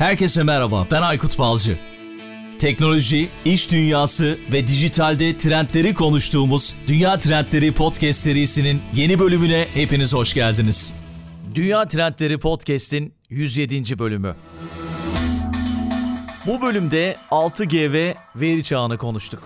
Herkese merhaba, ben Aykut Balcı. Teknoloji, iş dünyası ve dijitalde trendleri konuştuğumuz Dünya Trendleri Podcast serisinin yeni bölümüne hepiniz hoş geldiniz. Dünya Trendleri Podcast'in 107. bölümü. Bu bölümde 6G ve veri çağını konuştuk.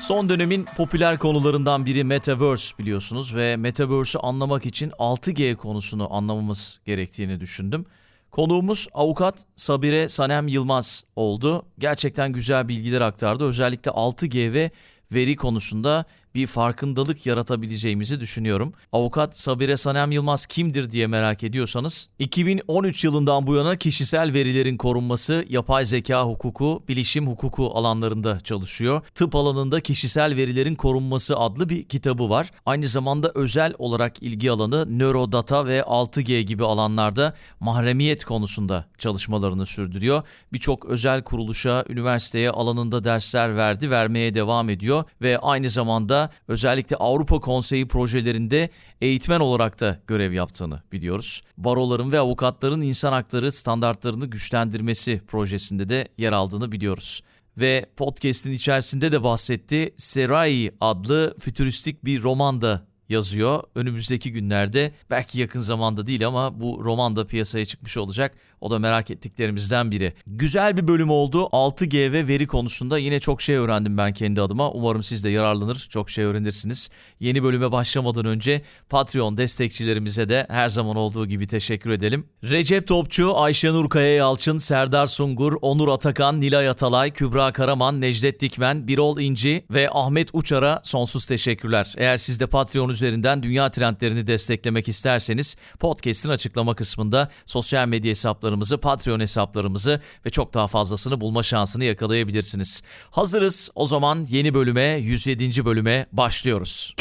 Son dönemin popüler konularından biri Metaverse biliyorsunuz ve Metaverse'ü anlamak için 6G konusunu anlamamız gerektiğini düşündüm. Konuğumuz avukat Sabire Sanem Yılmaz oldu. Gerçekten güzel bilgiler aktardı. Özellikle 6G ve veri konusunda bir farkındalık yaratabileceğimizi düşünüyorum. Avukat Sabire Sanem Yılmaz kimdir diye merak ediyorsanız 2013 yılından bu yana kişisel verilerin korunması, yapay zeka hukuku, bilişim hukuku alanlarında çalışıyor. Tıp alanında kişisel verilerin korunması adlı bir kitabı var. Aynı zamanda özel olarak ilgi alanı nörodata ve 6G gibi alanlarda mahremiyet konusunda çalışmalarını sürdürüyor. Birçok özel kuruluşa, üniversiteye alanında dersler verdi, vermeye devam ediyor ve aynı zamanda özellikle Avrupa Konseyi projelerinde eğitmen olarak da görev yaptığını biliyoruz. Baroların ve avukatların insan hakları standartlarını güçlendirmesi projesinde de yer aldığını biliyoruz ve podcast'in içerisinde de bahsetti. Serai adlı fütüristik bir roman da yazıyor. Önümüzdeki günlerde belki yakın zamanda değil ama bu roman da piyasaya çıkmış olacak. O da merak ettiklerimizden biri. Güzel bir bölüm oldu. 6G ve veri konusunda yine çok şey öğrendim ben kendi adıma. Umarım siz de yararlanır, çok şey öğrenirsiniz. Yeni bölüme başlamadan önce Patreon destekçilerimize de her zaman olduğu gibi teşekkür edelim. Recep Topçu, Ayşenur Kaya Yalçın, Serdar Sungur, Onur Atakan, Nilay Atalay, Kübra Karaman, Necdet Dikmen, Birol İnci ve Ahmet Uçar'a sonsuz teşekkürler. Eğer siz de Patreon üzerinden dünya trendlerini desteklemek isterseniz podcast'in açıklama kısmında sosyal medya hesaplarımızı, Patreon hesaplarımızı ve çok daha fazlasını bulma şansını yakalayabilirsiniz. Hazırız. O zaman yeni bölüme, 107. bölüme başlıyoruz.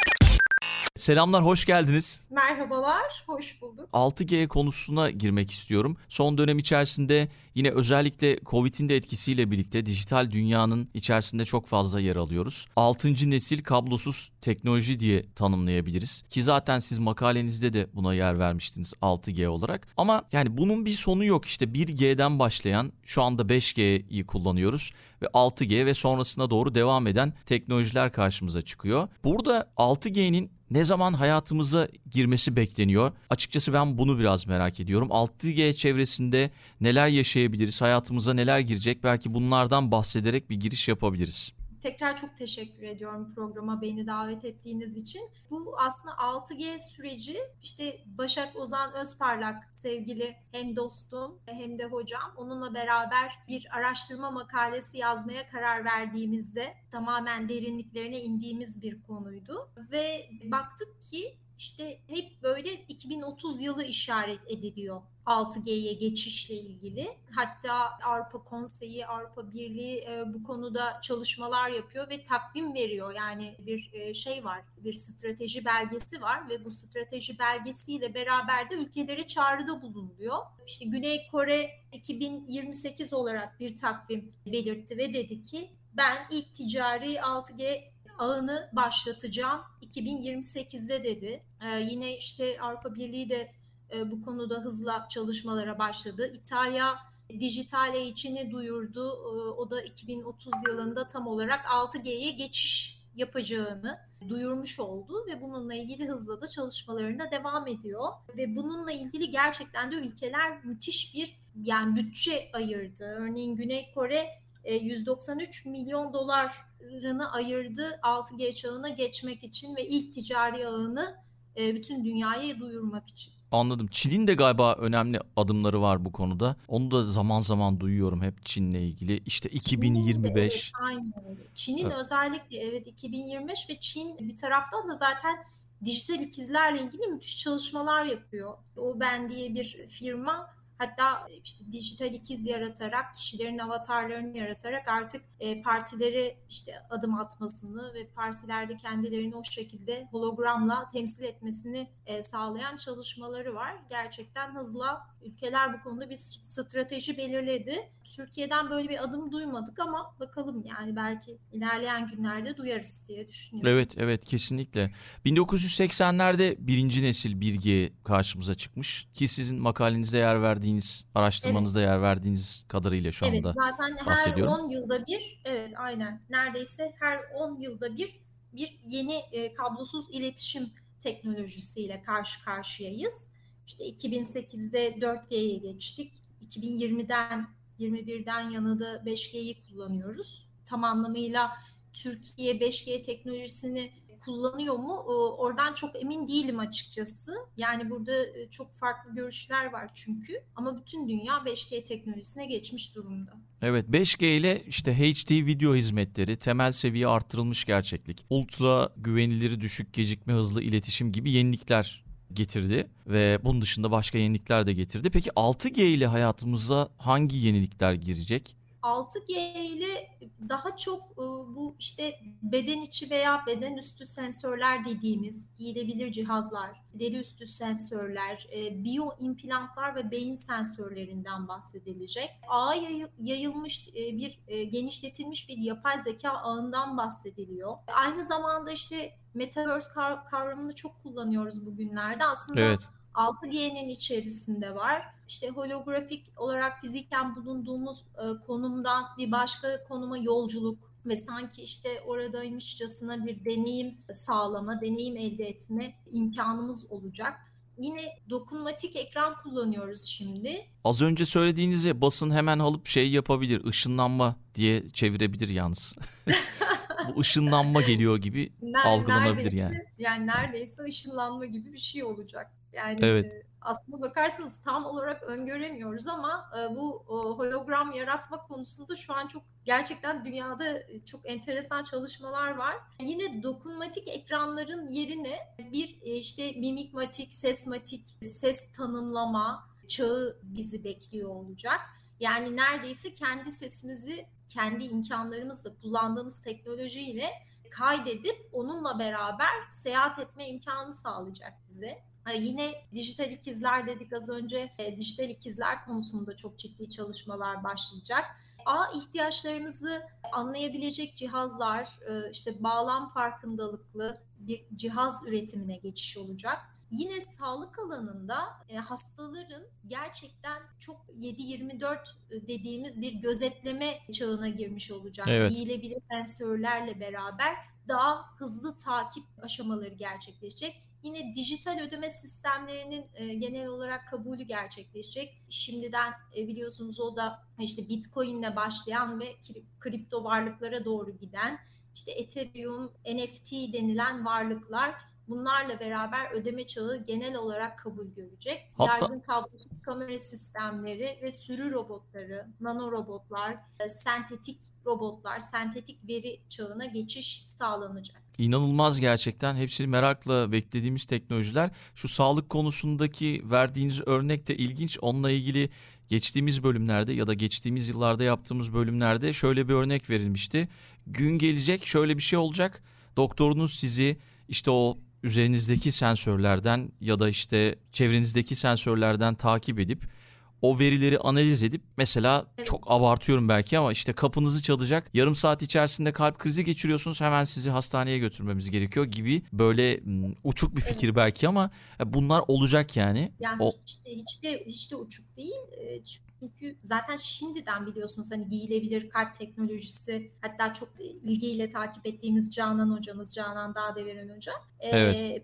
Selamlar, hoş geldiniz. Merhabalar, hoş bulduk. 6G konusuna girmek istiyorum. Son dönem içerisinde yine özellikle Covid'in de etkisiyle birlikte dijital dünyanın içerisinde çok fazla yer alıyoruz. 6. nesil kablosuz teknoloji diye tanımlayabiliriz. Ki zaten siz makalenizde de buna yer vermiştiniz 6G olarak. Ama yani bunun bir sonu yok. İşte 1G'den başlayan şu anda 5G'yi kullanıyoruz ve 6G ve sonrasına doğru devam eden teknolojiler karşımıza çıkıyor. Burada 6G'nin ne zaman hayatımıza girmesi bekleniyor? Açıkçası ben bunu biraz merak ediyorum. 6G çevresinde neler yaşayabiliriz? Hayatımıza neler girecek? Belki bunlardan bahsederek bir giriş yapabiliriz. Tekrar çok teşekkür ediyorum programa beni davet ettiğiniz için. Bu aslında 6G süreci işte Başak Ozan Özparlak sevgili hem dostum hem de hocam onunla beraber bir araştırma makalesi yazmaya karar verdiğimizde tamamen derinliklerine indiğimiz bir konuydu. Ve baktık ki işte hep böyle 2030 yılı işaret ediliyor 6G'ye geçişle ilgili. Hatta Avrupa Konseyi, Avrupa Birliği e, bu konuda çalışmalar yapıyor ve takvim veriyor. Yani bir e, şey var, bir strateji belgesi var ve bu strateji belgesiyle beraber de ülkelere çağrıda bulunuyor. İşte Güney Kore 2028 olarak bir takvim belirtti ve dedi ki ben ilk ticari 6G ağını başlatacağım 2028'de dedi. Ee, yine işte Avrupa Birliği de e, bu konuda hızla çalışmalara başladı. İtalya dijital içini duyurdu. E, o da 2030 yılında tam olarak 6G'ye geçiş yapacağını duyurmuş oldu ve bununla ilgili hızla da çalışmalarına devam ediyor. Ve bununla ilgili gerçekten de ülkeler müthiş bir yani bütçe ayırdı. Örneğin Güney Kore 193 e, milyon dolarını ayırdı 6G çağına geçmek için ve ilk ticari ağını e, bütün dünyaya duyurmak için. Anladım. Çin'in de galiba önemli adımları var bu konuda. Onu da zaman zaman duyuyorum hep Çin'le ilgili. İşte 2025. evet, aynen. Çin'in evet. özellikle evet 2025 ve Çin bir taraftan da zaten dijital ikizlerle ilgili müthiş çalışmalar yapıyor. O Ben diye bir firma Hatta işte dijital ikiz yaratarak, kişilerin avatarlarını yaratarak artık e, partileri işte adım atmasını ve partilerde kendilerini o şekilde hologramla temsil etmesini e, sağlayan çalışmaları var. Gerçekten hızla ülkeler bu konuda bir strateji belirledi. Türkiye'den böyle bir adım duymadık ama bakalım yani belki ilerleyen günlerde duyarız diye düşünüyorum. Evet evet kesinlikle. 1980'lerde birinci nesil 1G karşımıza çıkmış ki sizin makalenizde yer verdiğiniz araştırmanızda yer verdiğiniz kadarıyla şu Evet, anda zaten her bahsediyorum. 10 yılda bir, evet aynen neredeyse her 10 yılda bir bir yeni e, kablosuz iletişim teknolojisiyle karşı karşıyayız. İşte 2008'de 4G'ye geçtik. 2020'den 21'den yana da 5G'yi kullanıyoruz. Tam anlamıyla Türkiye 5G teknolojisini kullanıyor mu? Ee, Oradan çok emin değilim açıkçası. Yani burada e, çok farklı görüşler var çünkü. Ama bütün dünya 5G teknolojisine geçmiş durumda. Evet 5G ile işte HD video hizmetleri, temel seviye arttırılmış gerçeklik, ultra güveniliri düşük gecikme hızlı iletişim gibi yenilikler getirdi ve bunun dışında başka yenilikler de getirdi. Peki 6G ile hayatımıza hangi yenilikler girecek? 6G ile daha çok e, bu işte beden içi veya beden üstü sensörler dediğimiz giyilebilir cihazlar, deri üstü sensörler, e, biyo implantlar ve beyin sensörlerinden bahsedilecek. Ağa yayı- yayılmış e, bir genişletilmiş bir yapay zeka ağından bahsediliyor. Aynı zamanda işte Metaverse kav- kavramını çok kullanıyoruz bugünlerde. Aslında Evet. 6G'nin içerisinde var. İşte holografik olarak fiziken bulunduğumuz e, konumdan bir başka konuma yolculuk ve sanki işte oradaymışçasına bir deneyim sağlama, deneyim elde etme imkanımız olacak. Yine dokunmatik ekran kullanıyoruz şimdi. Az önce söylediğinizi basın hemen alıp şey yapabilir, ışınlanma diye çevirebilir yalnız. Bu ışınlanma geliyor gibi Ner- algılanabilir neredeyse- yani. Yani neredeyse ışınlanma gibi bir şey olacak. Yani Evet. aslında bakarsanız tam olarak öngöremiyoruz ama bu hologram yaratma konusunda şu an çok gerçekten dünyada çok enteresan çalışmalar var. Yine dokunmatik ekranların yerine bir e, işte mimikmatik, sesmatik, ses tanımlama çağı bizi bekliyor olacak. Yani neredeyse kendi sesimizi kendi imkanlarımızla kullandığımız teknolojiyle kaydedip onunla beraber seyahat etme imkanı sağlayacak bize. Yine dijital ikizler dedik az önce. E, dijital ikizler konusunda çok ciddi çalışmalar başlayacak. A ihtiyaçlarımızı anlayabilecek cihazlar, e, işte bağlam farkındalıklı bir cihaz üretimine geçiş olacak. Yine sağlık alanında e, hastaların gerçekten çok 7-24 dediğimiz bir gözetleme çağına girmiş olacak. Evet. Giyilebilir sensörlerle beraber daha hızlı takip aşamaları gerçekleşecek. Yine dijital ödeme sistemlerinin e, genel olarak kabulü gerçekleşecek. Şimdiden e, biliyorsunuz o da işte Bitcoin'le başlayan ve kri- kripto varlıklara doğru giden işte Ethereum, NFT denilen varlıklar bunlarla beraber ödeme çağı genel olarak kabul görecek. Hatta- Yaygın kablosuz kamera sistemleri ve sürü robotları, nano robotlar, e, sentetik robotlar, sentetik veri çağına geçiş sağlanacak. İnanılmaz gerçekten. Hepsini merakla beklediğimiz teknolojiler. Şu sağlık konusundaki verdiğiniz örnek de ilginç. Onunla ilgili geçtiğimiz bölümlerde ya da geçtiğimiz yıllarda yaptığımız bölümlerde şöyle bir örnek verilmişti. Gün gelecek şöyle bir şey olacak. Doktorunuz sizi işte o üzerinizdeki sensörlerden ya da işte çevrenizdeki sensörlerden takip edip o verileri analiz edip mesela Evet. çok abartıyorum belki ama işte kapınızı çalacak. Yarım saat içerisinde kalp krizi geçiriyorsunuz. Hemen sizi hastaneye götürmemiz gerekiyor gibi böyle uçuk bir fikir belki ama e, bunlar olacak yani. Yani O hiç de, hiç de hiç de uçuk değil. E, Çünkü zaten şimdiden biliyorsunuz hani giyilebilir kalp teknolojisi hatta çok ilgiyle takip ettiğimiz Canan hocamız Canan Dağdeviren hoca. e, Evet.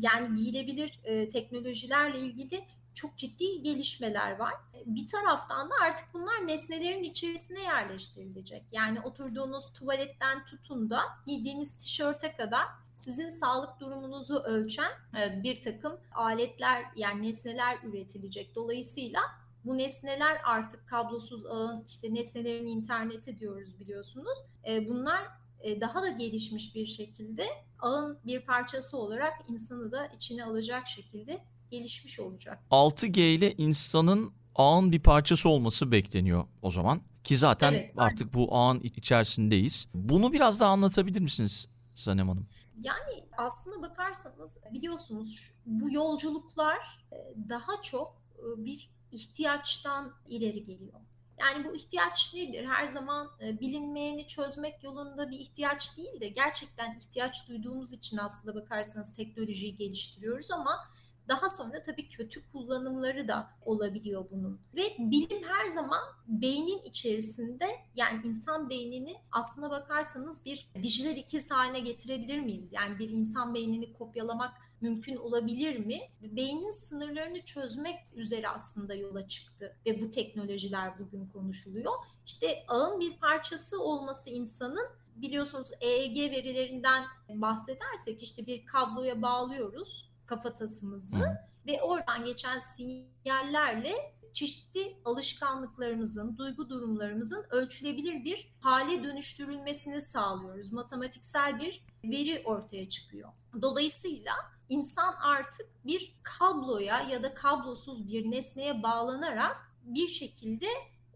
Yani giyilebilir e, teknolojilerle ilgili çok ciddi gelişmeler var. Bir taraftan da artık bunlar nesnelerin içerisine yerleştirilecek. Yani oturduğunuz tuvaletten tutun da giydiğiniz tişörte kadar sizin sağlık durumunuzu ölçen e, bir takım aletler yani nesneler üretilecek. Dolayısıyla bu nesneler artık kablosuz ağın işte nesnelerin interneti diyoruz biliyorsunuz. E, Bunlar e, daha da gelişmiş bir şekilde ağın bir parçası olarak insanı da içine alacak şekilde gelişmiş olacak. 6G ile insanın ağın bir parçası olması bekleniyor o zaman. Ki zaten Evet, artık bu ağın içerisindeyiz. Bunu biraz daha anlatabilir misiniz Sanem Hanım? Yani aslına bakarsanız biliyorsunuz bu yolculuklar e, daha çok e, bir ihtiyaçtan ileri geliyor. Yani bu ihtiyaç nedir? Her zaman e, bilinmeyeni çözmek yolunda bir ihtiyaç değil de gerçekten ihtiyaç duyduğumuz için aslında bakarsanız teknolojiyi geliştiriyoruz ama daha sonra tabii kötü kullanımları da olabiliyor bunun. Ve bilim her zaman beynin içerisinde yani insan beynini aslına bakarsanız bir dijital ikiz haline getirebilir miyiz? Yani bir insan beynini kopyalamak mümkün olabilir mi? Beynin sınırlarını çözmek üzere aslında yola çıktı ve bu teknolojiler bugün konuşuluyor. İşte ağın bir parçası olması insanın biliyorsunuz EEG verilerinden bahsedersek işte bir kabloya bağlıyoruz kafatasımızı Hı. ve oradan geçen sinyallerle çeşitli alışkanlıklarımızın, duygu durumlarımızın ölçülebilir bir hale dönüştürülmesini sağlıyoruz. Matematiksel bir veri ortaya çıkıyor. Dolayısıyla insan artık bir kabloya ya da kablosuz bir nesneye bağlanarak bir şekilde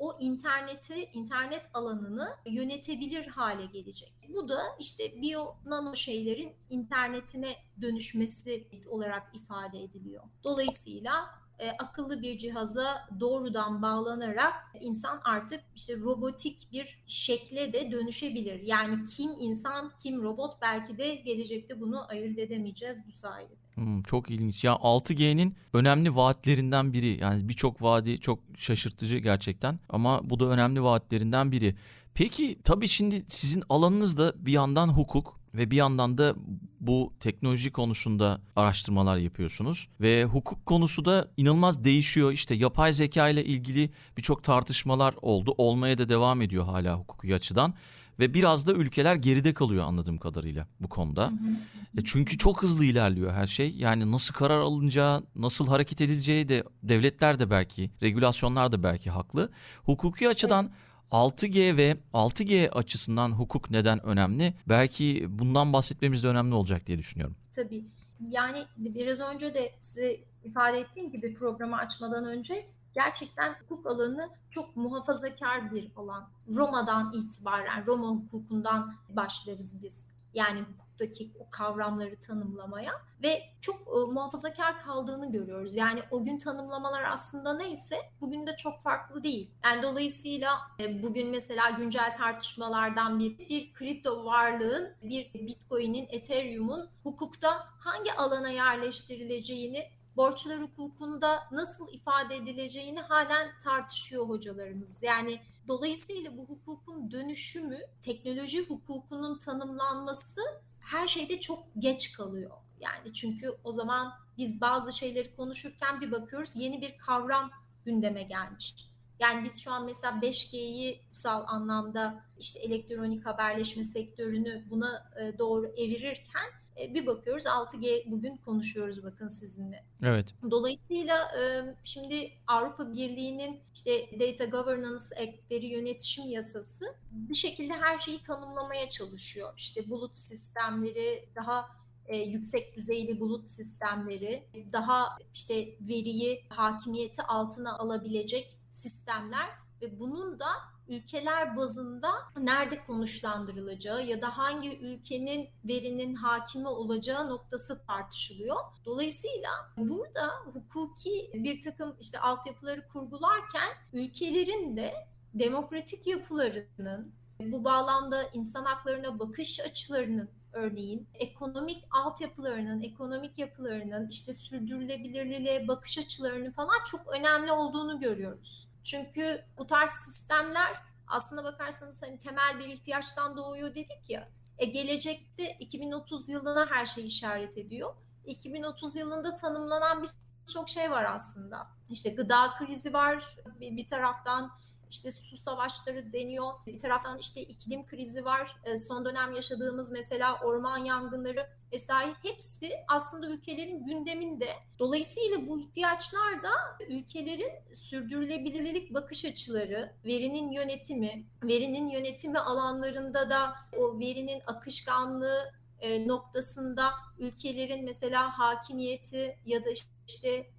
o interneti, internet alanını yönetebilir hale gelecek. Bu da işte biyo nano şeylerin internetine dönüşmesi olarak ifade ediliyor. Dolayısıyla e, akıllı bir cihaza doğrudan bağlanarak insan artık işte robotik bir şekle de dönüşebilir. Yani kim insan kim robot belki de gelecekte bunu ayırt edemeyeceğiz bu sayede. Hmm, çok ilginç. Ya 6G'nin önemli vaatlerinden biri. Yani birçok vaadi çok şaşırtıcı gerçekten ama bu da önemli vaatlerinden biri. Peki tabii şimdi sizin alanınız da bir yandan hukuk ve bir yandan da bu teknoloji konusunda araştırmalar yapıyorsunuz ve hukuk konusu da inanılmaz değişiyor. İşte yapay zeka ile ilgili birçok tartışmalar oldu. Olmaya da devam ediyor hala hukuki açıdan ve biraz da ülkeler geride kalıyor anladığım kadarıyla bu konuda. Hı hı. E çünkü çok hızlı ilerliyor her şey. Yani nasıl karar alınacağı, nasıl hareket edileceği de devletler de belki, regülasyonlar da belki haklı. Hukuki açıdan evet 6G ve 6G açısından hukuk neden önemli? Belki bundan bahsetmemiz de önemli olacak diye düşünüyorum. Tabii. Yani biraz önce de size ifade ettiğim gibi programı açmadan önce gerçekten hukuk alanı çok muhafazakar bir alan. Roma'dan itibaren, Roma hukukundan başlarız biz yani hukuktaki o kavramları tanımlamaya ve çok e, muhafazakar kaldığını görüyoruz. Yani o gün tanımlamalar aslında neyse bugün de çok farklı değil. Yani dolayısıyla e, bugün mesela güncel tartışmalardan bir bir kripto varlığın, bir Bitcoin'in, Ethereum'un hukukta hangi alana yerleştirileceğini borçlar hukukunda nasıl ifade edileceğini halen tartışıyor hocalarımız. Yani Dolayısıyla bu hukukun dönüşümü, teknoloji hukukunun tanımlanması her şeyde çok geç kalıyor. Yani çünkü o zaman biz bazı şeyleri konuşurken bir bakıyoruz yeni bir kavram gündeme gelmiş. Yani biz şu an mesela 5G'yi kutsal anlamda işte elektronik haberleşme sektörünü buna e, doğru evirirken bir bakıyoruz 6G bugün konuşuyoruz bakın sizinle. Evet. Dolayısıyla e, şimdi Avrupa Birliği'nin işte Data Governance Act veri yönetişim yasası bir şekilde her şeyi tanımlamaya çalışıyor. İşte bulut sistemleri daha e, yüksek düzeyli bulut sistemleri, daha işte veriyi hakimiyeti altına alabilecek sistemler ve bunun da ülkeler bazında nerede konuşlandırılacağı ya da hangi ülkenin verinin hakimi olacağı noktası tartışılıyor. Dolayısıyla burada hukuki bir takım işte altyapıları kurgularken ülkelerin de demokratik yapılarının bu bağlamda insan haklarına bakış açılarının örneğin ekonomik altyapılarının, ekonomik yapılarının işte sürdürülebilirliğe bakış açılarının falan çok önemli olduğunu görüyoruz. Çünkü bu tarz sistemler aslında bakarsanız hani temel bir ihtiyaçtan doğuyor dedik ya. E gelecekte 2030 yılına her şey işaret ediyor. 2030 yılında tanımlanan birçok şey var aslında. İşte gıda krizi var bir, bir taraftan işte su savaşları deniyor. Bir taraftan işte iklim krizi var. E, son dönem yaşadığımız mesela orman yangınları vesaire hepsi aslında ülkelerin gündeminde. Dolayısıyla bu ihtiyaçlar da ülkelerin sürdürülebilirlik bakış açıları, verinin yönetimi, verinin yönetimi alanlarında da o verinin akışkanlığı e, noktasında ülkelerin mesela hakimiyeti ya da işte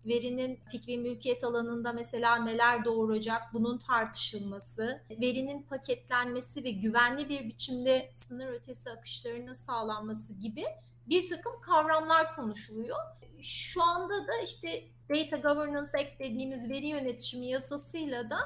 verinin fikri mülkiyet alanında mesela neler doğuracak bunun tartışılması, verinin paketlenmesi ve güvenli bir biçimde sınır ötesi akışlarının sağlanması gibi bir takım kavramlar konuşuluyor. Şu anda da işte Data Governance Act dediğimiz veri yönetişimi yasasıyla da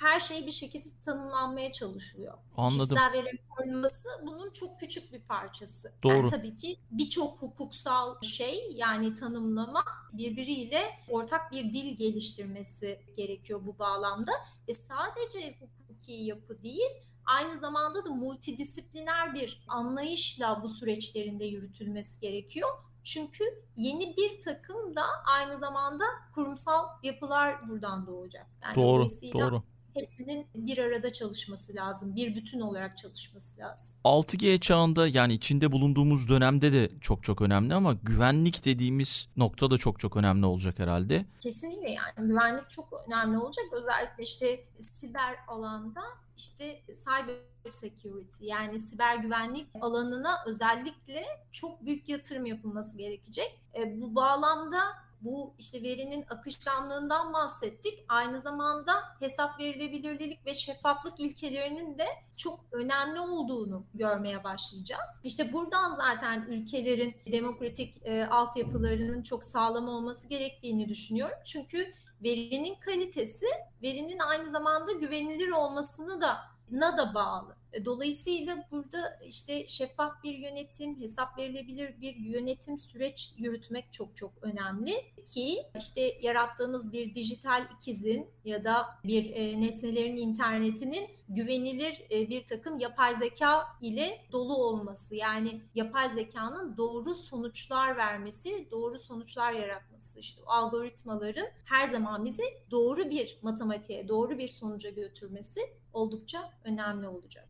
her şey bir şekilde tanımlanmaya çalışılıyor. Anladım. Kişisel veri korunması bunun çok küçük bir parçası. Doğru. Yani tabii ki birçok hukuksal şey yani tanımlama birbiriyle ortak bir dil geliştirmesi gerekiyor bu bağlamda. Ve sadece hukuki yapı değil aynı zamanda da multidisipliner bir anlayışla bu süreçlerinde yürütülmesi gerekiyor. Çünkü yeni bir takım da aynı zamanda kurumsal yapılar buradan doğacak. Yani Doğru, doğru. Hepsinin bir arada çalışması lazım. Bir bütün olarak çalışması lazım. 6G çağında yani içinde bulunduğumuz dönemde de çok çok önemli ama güvenlik dediğimiz nokta da çok çok önemli olacak herhalde. Kesinlikle yani güvenlik çok önemli olacak. Özellikle işte siber alanda işte cyber security yani siber güvenlik alanına özellikle çok büyük yatırım yapılması gerekecek. E, bu bağlamda bu işte verinin akışkanlığından bahsettik. Aynı zamanda hesap verilebilirlik ve şeffaflık ilkelerinin de çok önemli olduğunu görmeye başlayacağız. İşte buradan zaten ülkelerin demokratik e, altyapılarının çok sağlam olması gerektiğini düşünüyorum. Çünkü verinin kalitesi verinin aynı zamanda güvenilir olmasını da na da bağlı. E, Dolayısıyla burada işte şeffaf bir yönetim, hesap verilebilir bir yönetim süreç yürütmek çok çok önemli ki işte yarattığımız bir dijital ikizin ya da bir e, nesnelerin internetinin güvenilir e, bir takım yapay zeka ile dolu olması. Yani yapay zekanın doğru sonuçlar vermesi, doğru sonuçlar yaratması. İşte algoritmaların her zaman bizi doğru bir matematiğe, doğru bir sonuca götürmesi oldukça önemli olacak.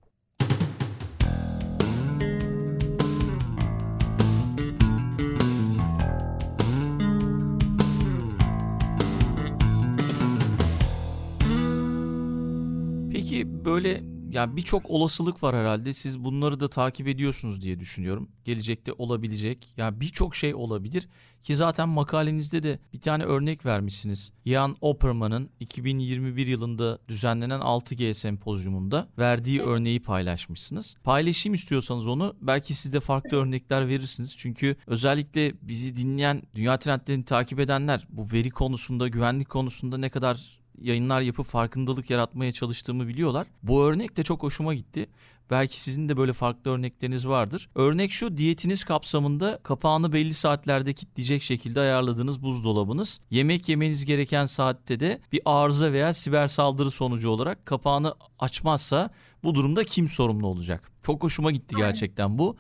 Peki böyle yani birçok olasılık var herhalde. Siz bunları da takip ediyorsunuz diye düşünüyorum. Gelecekte olabilecek. Yani birçok şey olabilir ki zaten makalenizde de bir tane örnek vermişsiniz. Ian Opperman'ın 2021 yılında düzenlenen 6G sempozyumunda verdiği örneği paylaşmışsınız. Paylaşayım istiyorsanız onu. Belki siz de farklı örnekler verirsiniz. Çünkü özellikle bizi dinleyen, dünya trendlerini takip edenler bu veri konusunda, güvenlik konusunda ne kadar yayınlar yapıp farkındalık yaratmaya çalıştığımı biliyorlar. Bu örnek de çok hoşuma gitti. Belki sizin de böyle farklı örnekleriniz vardır. Örnek şu diyetiniz kapsamında kapağını belli saatlerde kilitleyecek şekilde ayarladığınız buzdolabınız. Yemek yemeniz gereken saatte de bir arıza veya siber saldırı sonucu olarak kapağını açmazsa bu durumda kim sorumlu olacak? Çok hoşuma gitti gerçekten bu.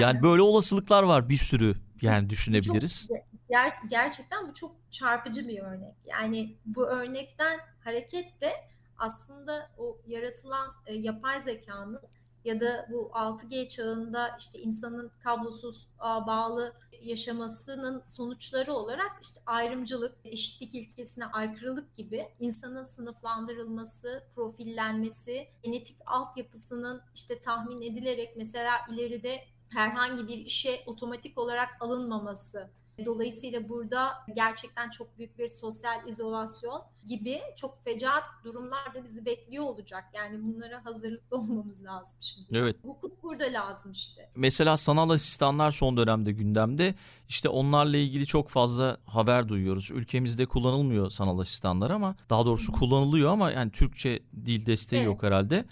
Yani böyle olasılıklar var bir sürü yani düşünebiliriz. Çok, ger- gerçekten bu çok çarpıcı bir örnek. Yani bu örnekten hareketle aslında o yaratılan e, yapay zekanın ya da bu 6G çağında işte insanın kablosuz ağa bağlı yaşamasının sonuçları olarak işte ayrımcılık, eşitlik ilkesine aykırılık gibi insanın sınıflandırılması, profillenmesi, genetik altyapısının işte tahmin edilerek mesela ileride herhangi bir işe otomatik olarak alınmaması Dolayısıyla burada gerçekten çok büyük bir sosyal izolasyon gibi çok fecaat durumlar da bizi bekliyor olacak. Yani bunlara hazırlıklı olmamız lazım şimdi. Evet. Hukuk burada lazım işte. Mesela sanal asistanlar son dönemde gündemde. İşte onlarla ilgili çok fazla haber duyuyoruz. Ülkemizde kullanılmıyor sanal asistanlar ama daha doğrusu kullanılıyor ama yani Türkçe dil desteği Evet. yok herhalde.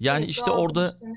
Yani Evet, işte orada geliştirme.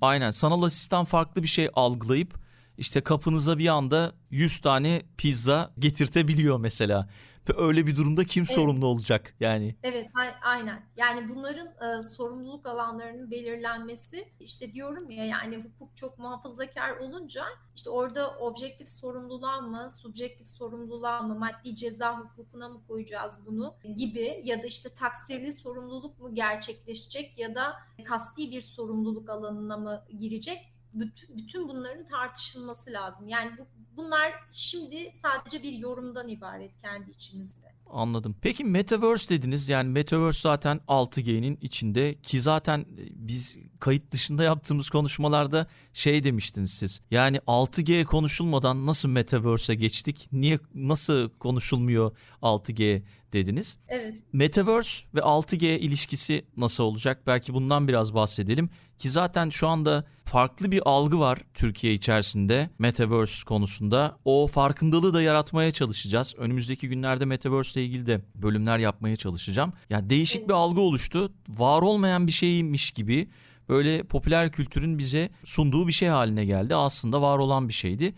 aynen sanal asistan farklı bir şey algılayıp işte kapınıza bir anda 100 tane pizza getirtebiliyor mesela. Ve Öyle bir durumda kim sorumlu olacak yani? Evet, aynen. Yani bunların e, sorumluluk alanlarının belirlenmesi işte diyorum ya yani hukuk çok muhafazakar olunca işte orada objektif sorumluluğa mı, subjektif sorumluluğa mı, maddi ceza hukukuna mı koyacağız bunu gibi ya da işte taksirli sorumluluk mu gerçekleşecek ya da kasti bir sorumluluk alanına mı girecek? Bütün, bütün bunların tartışılması lazım. Yani bu, bunlar şimdi sadece bir yorumdan ibaret kendi içimizde. Anladım. Peki Metaverse dediniz. Yani Metaverse zaten 6G'nin içinde ki zaten biz kayıt dışında yaptığımız konuşmalarda şey demiştiniz siz. Yani 6G konuşulmadan nasıl Metaverse'e geçtik? Niye nasıl konuşulmuyor 6G dediniz? Evet. Metaverse ve 6G ilişkisi nasıl olacak? Belki bundan biraz bahsedelim. Ki zaten şu anda farklı bir algı var Türkiye içerisinde Metaverse konusunda. O farkındalığı da yaratmaya çalışacağız. Önümüzdeki günlerde Metaverse ile ilgili de bölümler yapmaya çalışacağım. Yani değişik bir algı oluştu. Var olmayan bir şeymiş gibi böyle popüler kültürün bize sunduğu bir şey haline geldi. Aslında var olan bir şeydi.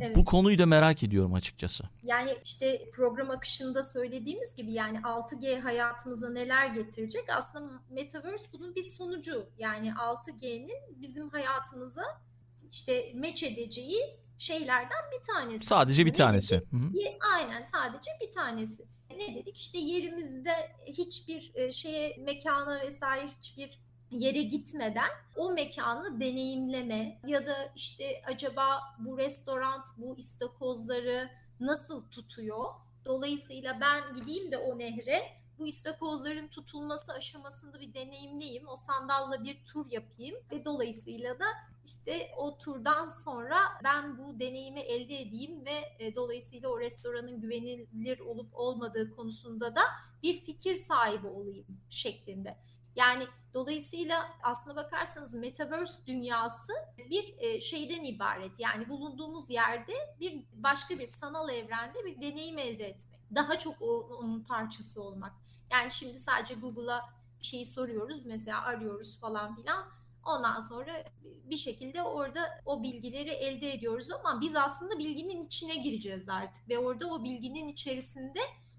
Evet. Bu konuyu da merak ediyorum açıkçası. Yani işte program akışında söylediğimiz gibi yani 6G hayatımıza neler getirecek? Aslında Metaverse bunun bir sonucu. Yani 6G'nin bizim hayatımıza işte meç edeceği şeylerden bir tanesi. Sadece bir. Ne tanesi. dedik? Hı hı. Ye- Aynen sadece bir tanesi. Ne dedik? İşte yerimizde hiçbir e, şeye, mekana vesaire hiçbir yere gitmeden o mekanı deneyimleme ya da işte acaba bu restoran bu istakozları nasıl tutuyor? Dolayısıyla ben gideyim de o nehre bu istakozların tutulması aşamasında bir deneyimleyeyim. O sandalla bir tur yapayım ve dolayısıyla da işte o turdan sonra ben bu deneyimi elde edeyim ve e, dolayısıyla o restoranın güvenilir olup olmadığı konusunda da bir fikir sahibi olayım şeklinde. Yani dolayısıyla aslına bakarsanız metaverse dünyası bir e, şeyden ibaret. Yani bulunduğumuz yerde bir başka bir sanal evrende bir deneyim elde etmek. Daha çok onun parçası olmak. Yani şimdi sadece Google'a şeyi soruyoruz mesela arıyoruz falan filan. Ondan sonra bir şekilde orada o bilgileri elde ediyoruz ama biz aslında bilginin içine gireceğiz artık ve orada o bilginin içerisinde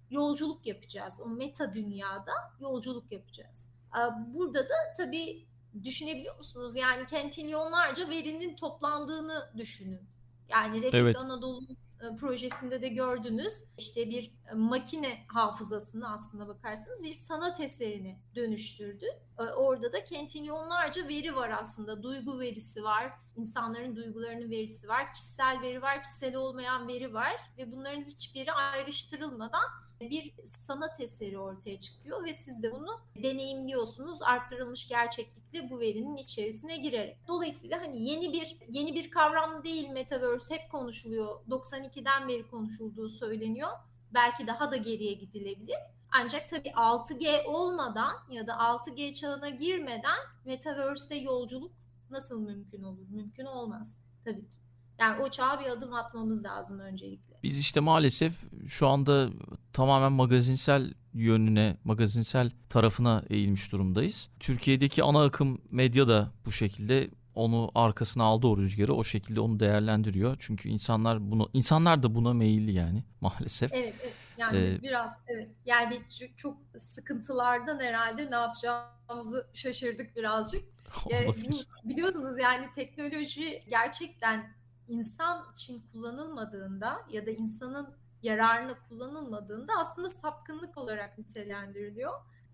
yolculuk yapacağız. O meta dünyada yolculuk yapacağız. Ee, Burada da tabii düşünebiliyor musunuz? Yani kentrilyonlarca verinin toplandığını düşünün. Yani Refik Evet. Anadolu e, projesinde de gördünüz. İşte bir e, makine hafızasını aslında bakarsanız bir sanat eserine dönüştürdü. E, Orada da kentrilyonlarca veri var aslında. Duygu verisi var, insanların duygularının verisi var, kişisel veri var, kişisel olmayan veri var ve bunların hiçbiri ayrıştırılmadan bir sanat eseri ortaya çıkıyor ve siz de bunu deneyimliyorsunuz arttırılmış gerçeklikle bu verinin içerisine girerek. Dolayısıyla hani yeni bir yeni bir kavram değil metaverse hep konuşuluyor. 92'den beri konuşulduğu söyleniyor. Belki daha da geriye gidilebilir. Ancak tabii 6G olmadan ya da 6G çağına girmeden metaverse'te yolculuk nasıl mümkün olur? Mümkün olmaz tabii ki. Yani o çağa bir adım atmamız lazım öncelikle. Biz işte maalesef şu anda tamamen magazinsel yönüne, magazinsel tarafına eğilmiş durumdayız. Türkiye'deki ana akım medya da bu şekilde onu arkasına aldı o rüzgarı. O şekilde onu değerlendiriyor. Çünkü insanlar bunu insanlar da buna meyilli yani maalesef. Evet, evet. Yani Ee, biraz evet. Yani çok sıkıntılardan herhalde ne yapacağımızı şaşırdık birazcık. Ya, olabilir. biliyorsunuz yani teknoloji gerçekten insan için kullanılmadığında ya da insanın yararına kullanılmadığında aslında sapkınlık olarak nitelendiriliyor.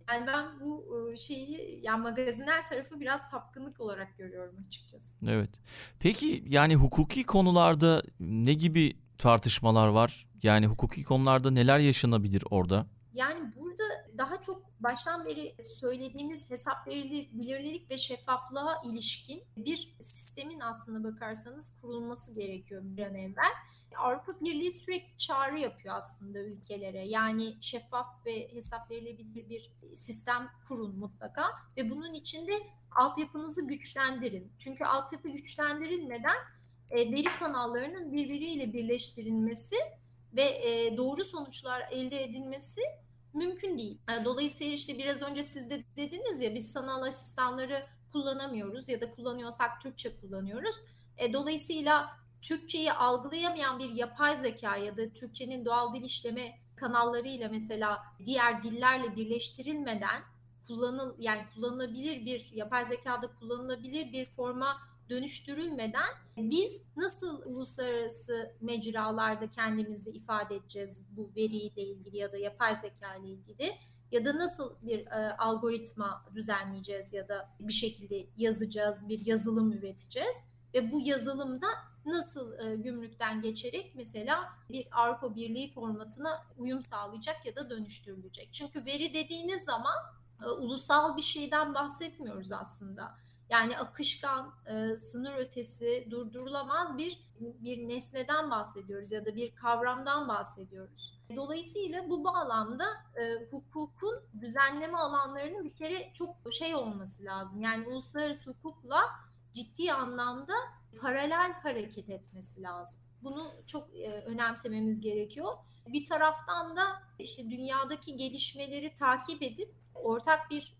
Yani ben bu e, şeyi yani magazinel tarafı biraz sapkınlık olarak görüyorum açıkçası. Evet. Peki yani hukuki konularda ne gibi tartışmalar var? Yani hukuki konularda neler yaşanabilir orada? Yani burada daha çok baştan beri söylediğimiz hesap verilebilirlik ve şeffaflığa ilişkin bir sistemin aslında bakarsanız kurulması gerekiyor bir an evvel. Avrupa Birliği sürekli çağrı yapıyor aslında ülkelere. Yani şeffaf ve hesap verilebilir bir sistem kurun mutlaka ve bunun içinde altyapınızı güçlendirin. Çünkü altyapı güçlendirilmeden e, veri kanallarının birbiriyle birleştirilmesi ve e, doğru sonuçlar elde edilmesi mümkün değil. E, Dolayısıyla işte biraz önce siz de dediniz ya biz sanal asistanları kullanamıyoruz ya da kullanıyorsak Türkçe kullanıyoruz. E, Dolayısıyla Türkçeyi algılayamayan bir yapay zeka ya da Türkçenin doğal dil işleme kanallarıyla mesela diğer dillerle birleştirilmeden kullanıl yani kullanılabilir bir yapay zekada kullanılabilir bir forma dönüştürülmeden biz nasıl uluslararası mecralarda kendimizi ifade edeceğiz bu veriyle ilgili ya da yapay zeka ile ilgili ya da nasıl bir e, algoritma düzenleyeceğiz ya da bir şekilde yazacağız, bir yazılım üreteceğiz ve bu yazılımda nasıl e, gümrükten geçerek mesela bir Avrupa Birliği formatına uyum sağlayacak ya da dönüştürülecek. Çünkü veri dediğiniz zaman e, ulusal bir şeyden bahsetmiyoruz aslında. Yani akışkan, e, sınır ötesi, durdurulamaz bir bir nesneden bahsediyoruz ya da bir kavramdan bahsediyoruz. Dolayısıyla bu bağlamda e, hukukun düzenleme alanlarının bir kere çok şey olması lazım. Yani uluslararası hukukla ciddi anlamda paralel hareket etmesi lazım. Bunu çok e, önemsememiz gerekiyor. Bir taraftan da işte dünyadaki gelişmeleri takip edip ortak bir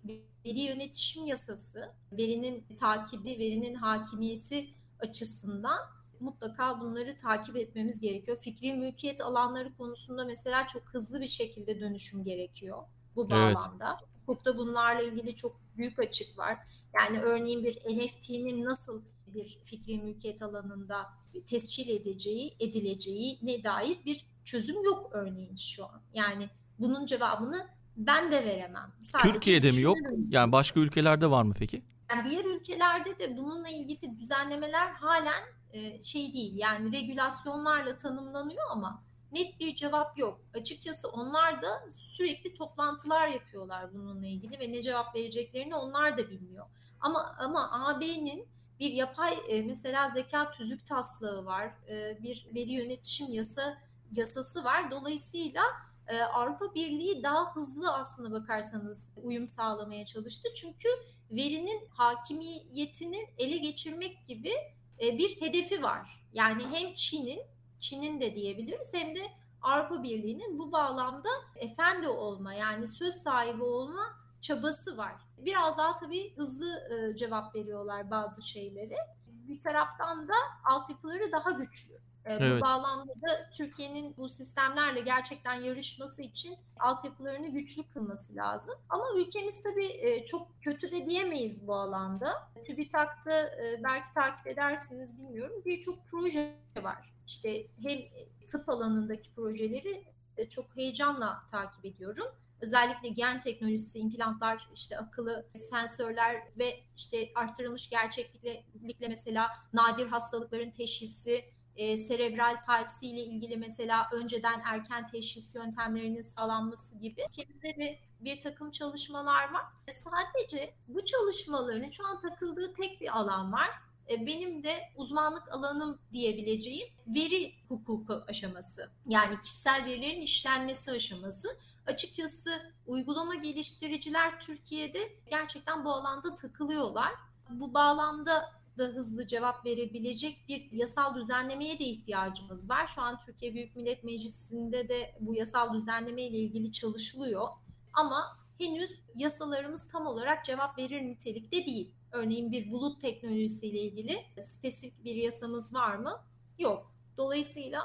veri yönetişim yasası, verinin takibi, verinin hakimiyeti açısından mutlaka bunları takip etmemiz gerekiyor. Fikri mülkiyet alanları konusunda mesela çok hızlı bir şekilde dönüşüm gerekiyor bu bağlamda. Evet. Hukukta bunlarla ilgili çok büyük açık var. Yani örneğin bir NFT'nin nasıl bir fikri mülkiyet alanında tescil edeceği, edileceği ne dair bir çözüm yok örneğin şu an. Yani bunun cevabını ben de veremem. Sadece Türkiye'de mi yok? Yani başka ülkelerde var mı peki? Yani diğer ülkelerde de bununla ilgili düzenlemeler halen e, şey değil. Yani regülasyonlarla tanımlanıyor ama net bir cevap yok. Açıkçası onlar da sürekli toplantılar yapıyorlar bununla ilgili ve ne cevap vereceklerini onlar da bilmiyor. Ama ama AB'nin bir yapay e, mesela zeka tüzük taslağı var, e, bir veri yönetişim yasa yasası var. Dolayısıyla e, Avrupa Birliği daha hızlı aslında bakarsanız uyum sağlamaya çalıştı. Çünkü verinin hakimiyetini ele geçirmek gibi bir hedefi var. Yani hem Çin'in, Çin'in de diyebiliriz hem de Avrupa Birliği'nin bu bağlamda efendi olma yani söz sahibi olma çabası var. Biraz daha tabii hızlı cevap veriyorlar bazı şeylere. Bir taraftan da altyapıları daha güçlü. Evet. Bu bağlamda da Türkiye'nin bu sistemlerle gerçekten yarışması için altyapılarını güçlü kılması lazım. Ama ülkemiz tabii çok kötü de diyemeyiz bu alanda. TÜBİTAK'ta belki takip edersiniz bilmiyorum birçok proje var. İşte hem tıp alanındaki projeleri çok heyecanla takip ediyorum. Özellikle gen teknolojisi, implantlar, işte akıllı sensörler ve işte arttırılmış gerçeklikle mesela nadir hastalıkların teşhisi, e, serebral palsi ile ilgili mesela önceden erken teşhis yöntemlerinin sağlanması gibi ülkemizde de bir takım çalışmalar var. E, sadece bu çalışmaların şu an takıldığı tek bir alan var. E, benim de uzmanlık alanım diyebileceğim veri hukuku aşaması. Yani kişisel verilerin işlenmesi aşaması. Açıkçası uygulama geliştiriciler Türkiye'de gerçekten bu alanda takılıyorlar. Bu bağlamda da hızlı cevap verebilecek bir yasal düzenlemeye de ihtiyacımız var. Şu an Türkiye Büyük Millet Meclisi'nde de bu yasal düzenleme ile ilgili çalışılıyor. Ama henüz yasalarımız tam olarak cevap verir nitelikte değil. Örneğin bir bulut teknolojisiyle ilgili spesifik bir yasamız var mı? Yok. Dolayısıyla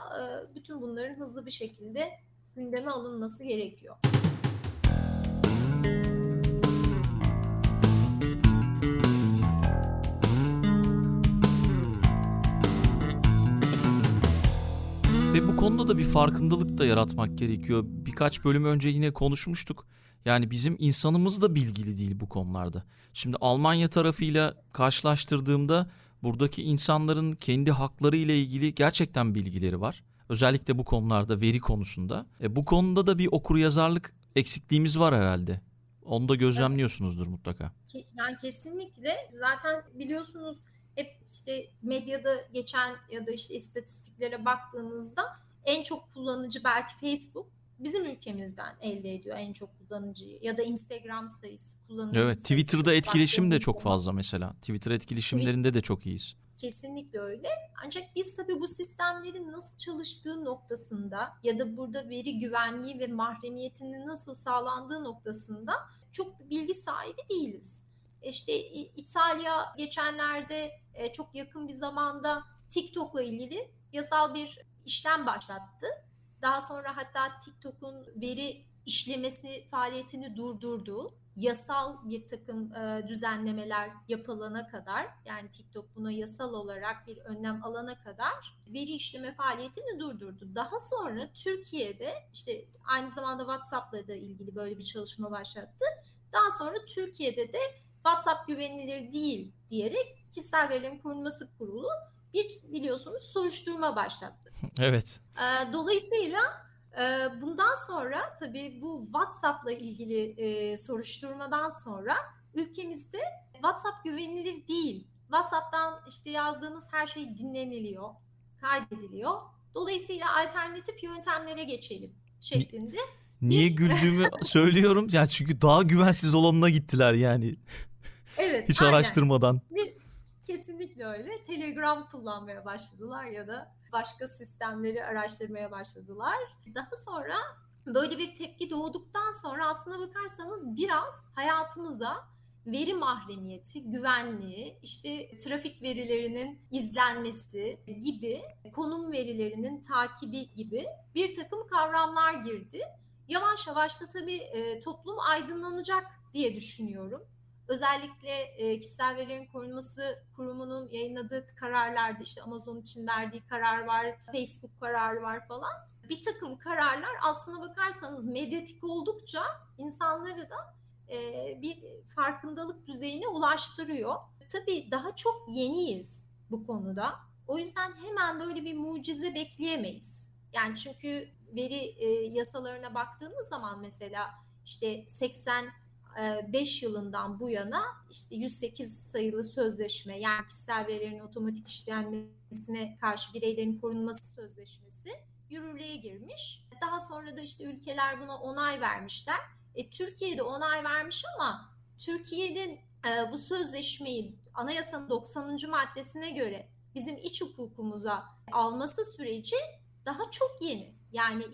bütün bunların hızlı bir şekilde gündeme alınması gerekiyor. Konuda da bir farkındalık da yaratmak gerekiyor. Birkaç bölüm önce yine konuşmuştuk. Yani bizim insanımız da bilgili değil bu konularda. Şimdi Almanya tarafıyla karşılaştırdığımda buradaki insanların kendi hakları ile ilgili gerçekten bilgileri var. Özellikle bu konularda veri konusunda. E, bu konuda da bir okur yazarlık eksikliğimiz var herhalde. Onu da gözlemliyorsunuzdur mutlaka. Yani kesinlikle zaten biliyorsunuz hep işte medyada geçen ya da işte istatistiklere baktığınızda en çok kullanıcı belki Facebook bizim ülkemizden elde ediyor en çok kullanıcıyı ya da Instagram sayısı kullanıcı. Evet, Twitter'da etkileşim de çok fazla mesela. Twitter etkileşimlerinde de çok iyiyiz. Kesinlikle öyle. Ancak biz tabii bu sistemlerin nasıl çalıştığı noktasında ya da burada veri güvenliği ve mahremiyetinin nasıl sağlandığı noktasında çok bilgi sahibi değiliz. İşte İtalya geçenlerde e, çok yakın bir zamanda TikTok'la ilgili yasal bir işlem başlattı. Daha sonra hatta TikTok'un veri işlemesi faaliyetini durdurdu. Yasal bir takım e, düzenlemeler yapılana kadar yani TikTok buna yasal olarak bir önlem alana kadar veri işleme faaliyetini durdurdu. Daha sonra Türkiye'de işte aynı zamanda WhatsApp'la da ilgili böyle bir çalışma başlattı. Daha sonra Türkiye'de de WhatsApp güvenilir değil diyerek Kişisel Verilerin Korunması Kurulu bir biliyorsunuz soruşturma başlattı. Evet. Dolayısıyla bundan sonra tabii bu WhatsApp'la ilgili soruşturmadan sonra ülkemizde WhatsApp güvenilir değil. WhatsApp'tan işte yazdığınız her şey dinleniliyor, kaydediliyor. Dolayısıyla alternatif yöntemlere geçelim şeklinde. Niye güldüğümü söylüyorum. Yani çünkü daha güvensiz olanına gittiler yani. Evet. Hiç aynen. araştırmadan. Kesinlikle öyle. Telegram kullanmaya başladılar ya da başka sistemleri araştırmaya başladılar. Daha sonra böyle bir tepki doğduktan sonra aslında bakarsanız biraz hayatımıza veri mahremiyeti, güvenliği, işte trafik verilerinin izlenmesi gibi, konum verilerinin takibi gibi bir takım kavramlar girdi. Yavaş yavaş da tabii e, toplum aydınlanacak diye düşünüyorum. Özellikle e, kişisel verilerin korunması kurumunun yayınladığı kararlarda işte Amazon için verdiği karar var, Facebook kararı var falan. Bir takım kararlar aslına bakarsanız medyatik oldukça insanları da e, bir farkındalık düzeyine ulaştırıyor. Tabii daha çok yeniyiz bu konuda. O yüzden hemen böyle bir mucize bekleyemeyiz. Yani çünkü veri e, yasalarına baktığınız zaman mesela işte 80 5 yılından bu yana işte 108 sayılı sözleşme yani kişisel verilerin otomatik işlenmesine karşı bireylerin korunması sözleşmesi yürürlüğe girmiş. Daha sonra da işte ülkeler buna onay vermişler. E, Türkiye'de onay vermiş ama Türkiye'nin e, bu sözleşmeyi anayasanın 90. maddesine göre bizim iç hukukumuza alması süreci daha çok yeni. Yani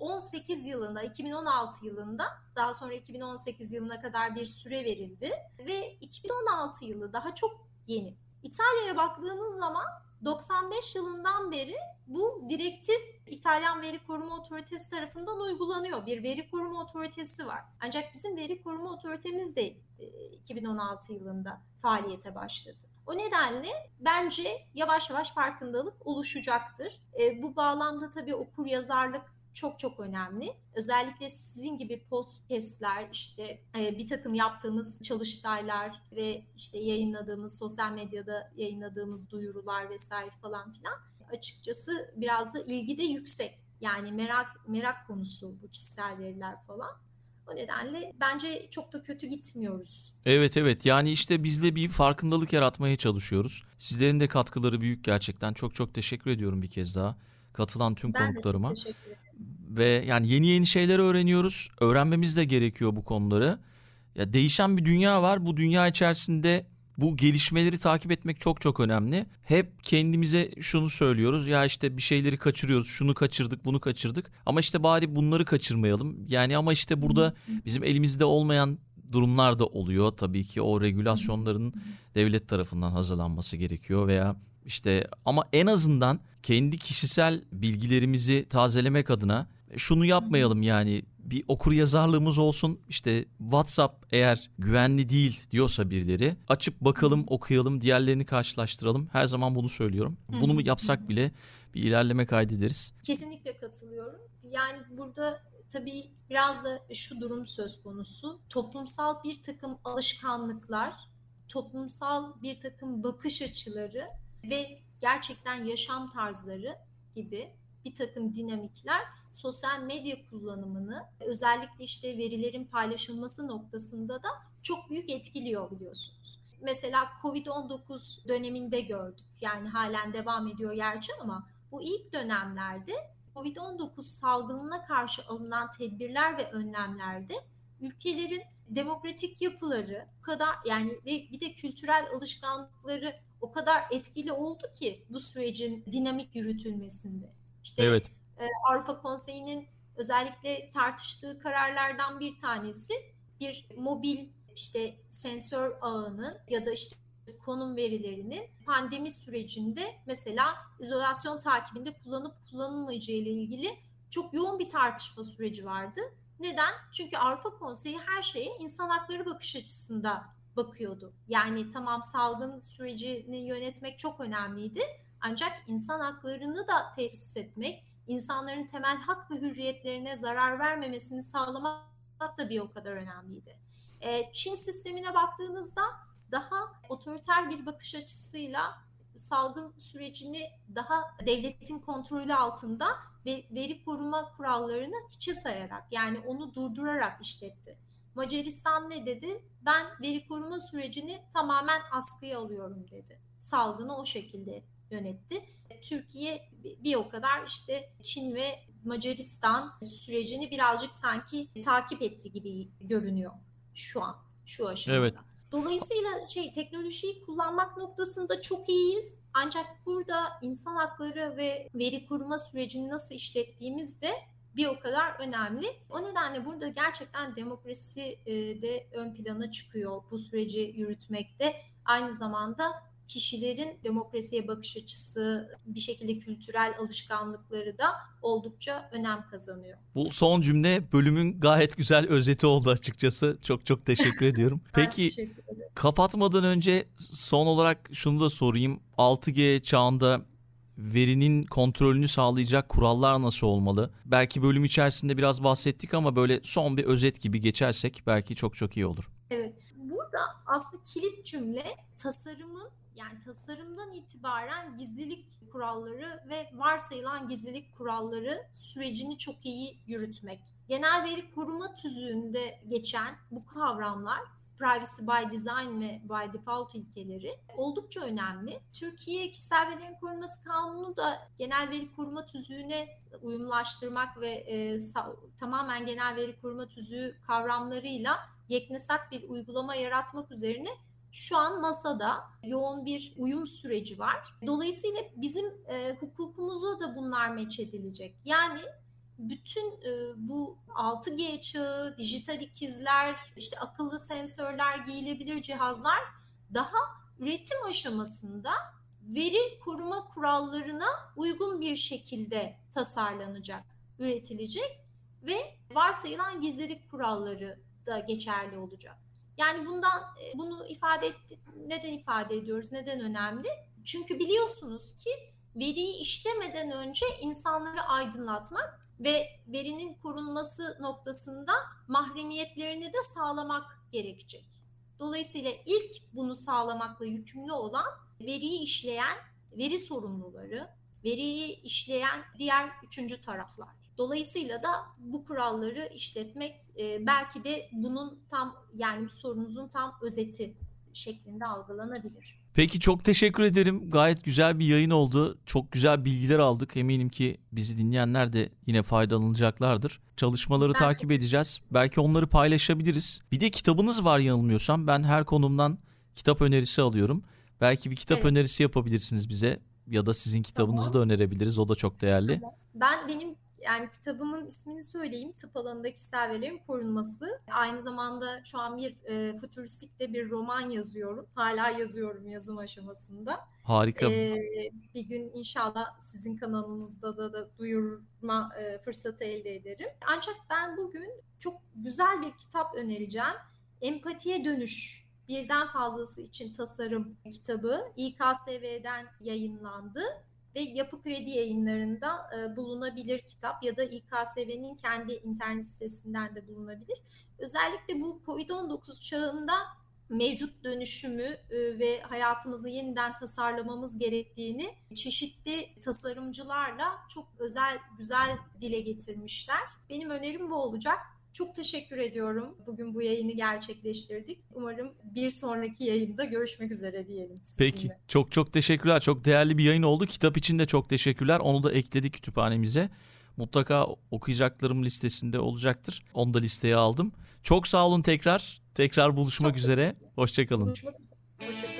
2018 yılında, 2016 yılında daha sonra 2018 yılına kadar bir süre verildi ve 2016 yılı daha çok yeni. İtalya'ya baktığınız zaman 95 yılından beri bu direktif İtalyan Veri Koruma Otoritesi tarafından uygulanıyor. Bir veri koruma otoritesi var. Ancak bizim veri koruma otoritemiz de 2016 yılında faaliyete başladı. O nedenle bence yavaş yavaş farkındalık oluşacaktır. E, bu bağlamda tabii okur yazarlık çok çok önemli. Özellikle sizin gibi podcastler, işte e, bir takım yaptığımız çalıştaylar ve işte yayınladığımız sosyal medyada yayınladığımız duyurular vesaire falan filan açıkçası biraz da ilgi de yüksek. Yani merak merak konusu bu kişisel veriler falan. O nedenle bence çok da kötü gitmiyoruz. Evet evet yani işte biz de bir farkındalık yaratmaya çalışıyoruz. Sizlerin de katkıları büyük gerçekten. Çok çok teşekkür ediyorum bir kez daha katılan tüm Ben konuklarıma. Ve yani yeni yeni şeyler öğreniyoruz. Öğrenmemiz de gerekiyor bu konuları. Ya değişen bir dünya var. Bu dünya içerisinde bu gelişmeleri takip etmek çok çok önemli. Hep kendimize şunu söylüyoruz. Ya işte bir şeyleri kaçırıyoruz. Şunu kaçırdık, bunu kaçırdık. Ama işte bari bunları kaçırmayalım. Yani ama işte burada bizim elimizde olmayan durumlar da oluyor. Tabii ki o regülasyonların devlet tarafından hazırlanması gerekiyor veya işte ama en azından kendi kişisel bilgilerimizi tazelemek adına şunu yapmayalım yani bir okur yazarlığımız olsun. İşte WhatsApp eğer güvenli değil diyorsa birileri açıp bakalım okuyalım diğerlerini karşılaştıralım. Her zaman bunu söylüyorum. Bunu mu yapsak bile bir ilerleme kaydederiz. Kesinlikle katılıyorum. Yani burada tabii biraz da şu durum söz konusu. Toplumsal bir takım alışkanlıklar, toplumsal bir takım bakış açıları ve gerçekten yaşam tarzları gibi bir takım dinamikler sosyal medya kullanımını özellikle işte verilerin paylaşılması noktasında da çok büyük etkiliyor biliyorsunuz. Mesela Covid-19 döneminde gördük. Yani halen devam ediyor gerçi ama bu ilk dönemlerde Covid-19 salgınına karşı alınan tedbirler ve önlemlerde ülkelerin demokratik yapıları kadar yani ve bir de kültürel alışkanlıkları o kadar etkili oldu ki bu sürecin dinamik yürütülmesinde. İşte evet e, Avrupa Konseyi'nin özellikle tartıştığı kararlardan bir tanesi bir mobil işte sensör ağının ya da işte konum verilerinin pandemi sürecinde mesela izolasyon takibinde kullanıp kullanılmayacağı ile ilgili çok yoğun bir tartışma süreci vardı. Neden? Çünkü Avrupa Konseyi her şeye insan hakları bakış açısında bakıyordu. Yani tamam salgın sürecini yönetmek çok önemliydi. Ancak insan haklarını da tesis etmek, insanların temel hak ve hürriyetlerine zarar vermemesini sağlamak da bir o kadar önemliydi. Ee, Çin sistemine baktığınızda daha otoriter bir bakış açısıyla salgın sürecini daha devletin kontrolü altında ve veri koruma kurallarını hiçe sayarak yani onu durdurarak işletti. Macaristan ne dedi? Ben veri koruma sürecini tamamen askıya alıyorum dedi. Salgını o şekilde yönetti. Türkiye bir o kadar işte Çin ve Macaristan sürecini birazcık sanki takip etti gibi görünüyor şu an şu aşamada. Evet. Dolayısıyla şey teknolojiyi kullanmak noktasında çok iyiyiz. Ancak burada insan hakları ve veri koruma sürecini nasıl işlettiğimiz de bir o kadar önemli. O nedenle burada gerçekten demokrasi de ön plana çıkıyor bu süreci yürütmekte. Aynı zamanda kişilerin demokrasiye bakış açısı, bir şekilde kültürel alışkanlıkları da oldukça önem kazanıyor. Bu son cümle bölümün gayet güzel özeti oldu açıkçası. Çok çok teşekkür ediyorum. Peki teşekkür kapatmadan önce son olarak şunu da sorayım. 6G çağında verinin kontrolünü sağlayacak kurallar nasıl olmalı? Belki bölüm içerisinde biraz bahsettik ama böyle son bir özet gibi geçersek belki çok çok iyi olur. Evet. Burada aslında kilit cümle tasarımın yani tasarımdan itibaren gizlilik kuralları ve varsayılan gizlilik kuralları sürecini çok iyi yürütmek. Genel veri koruma tüzüğünde geçen bu kavramlar privacy by design ve by default ilkeleri oldukça önemli. Türkiye Kişisel Verilerin Korunması Kanunu da genel veri koruma tüzüğüne uyumlaştırmak ve e, tamamen genel veri koruma tüzüğü kavramlarıyla yeknesak bir uygulama yaratmak üzerine şu an masada yoğun bir uyum süreci var. Dolayısıyla bizim e, hukukumuza da bunlar meç edilecek. Yani bütün e, bu 6G çağı, dijital ikizler, işte akıllı sensörler, giyilebilir cihazlar daha üretim aşamasında veri koruma kurallarına uygun bir şekilde tasarlanacak, üretilecek ve varsayılan gizlilik kuralları da geçerli olacak. Yani bundan e, bunu ifade etti, neden ifade ediyoruz, neden önemli? Çünkü biliyorsunuz ki veriyi işlemeden önce insanları aydınlatmak ve verinin korunması noktasında mahremiyetlerini de sağlamak gerekecek. Dolayısıyla ilk bunu sağlamakla yükümlü olan veriyi işleyen veri sorumluları, veriyi işleyen diğer üçüncü taraflar. Dolayısıyla da bu kuralları işletmek e, belki de bunun tam yani sorunuzun tam özeti şeklinde algılanabilir. Peki çok teşekkür ederim. Gayet güzel bir yayın oldu. Çok güzel bilgiler aldık. Eminim ki bizi dinleyenler de yine faydalanacaklardır. Çalışmaları ben takip edeceğiz. Belki onları paylaşabiliriz. Bir de kitabınız var yanılmıyorsam. Ben her konumdan kitap önerisi alıyorum. Belki bir kitap evet. önerisi yapabilirsiniz bize ya da sizin kitabınızı tamam. da önerebiliriz. O da çok değerli. Ben benim yani kitabımın ismini söyleyeyim. Tıp alanındaki kişisel verilerin korunması. Aynı zamanda şu an bir e, fütüristikte bir roman yazıyorum. Hala yazıyorum yazım aşamasında. Harika. Ee, bir gün inşallah sizin kanalınızda da, da duyurma e, fırsatı elde ederim. Ancak ben bugün çok güzel bir kitap önereceğim. Empatiye Dönüş birden fazlası için tasarım kitabı İKSV'den yayınlandı ve Yapı Kredi yayınlarında e, bulunabilir kitap ya da İKSV'nin kendi internet sitesinden de bulunabilir. Özellikle bu Covid-19 çağında mevcut dönüşümü e, ve hayatımızı yeniden tasarlamamız gerektiğini çeşitli tasarımcılarla çok özel, güzel dile getirmişler. Benim önerim bu olacak. Çok teşekkür ediyorum. Bugün bu yayını gerçekleştirdik. Umarım bir sonraki yayında görüşmek üzere diyelim. Sizinle. Peki. Çok çok teşekkürler. Çok değerli bir yayın oldu. Kitap için de çok teşekkürler. Onu da ekledik kütüphanemize. Mutlaka okuyacaklarım listesinde olacaktır. Onu da listeye aldım. Çok sağ olun tekrar. Tekrar buluşmak çok üzere. Hoşçakalın. Buluşmak üzere.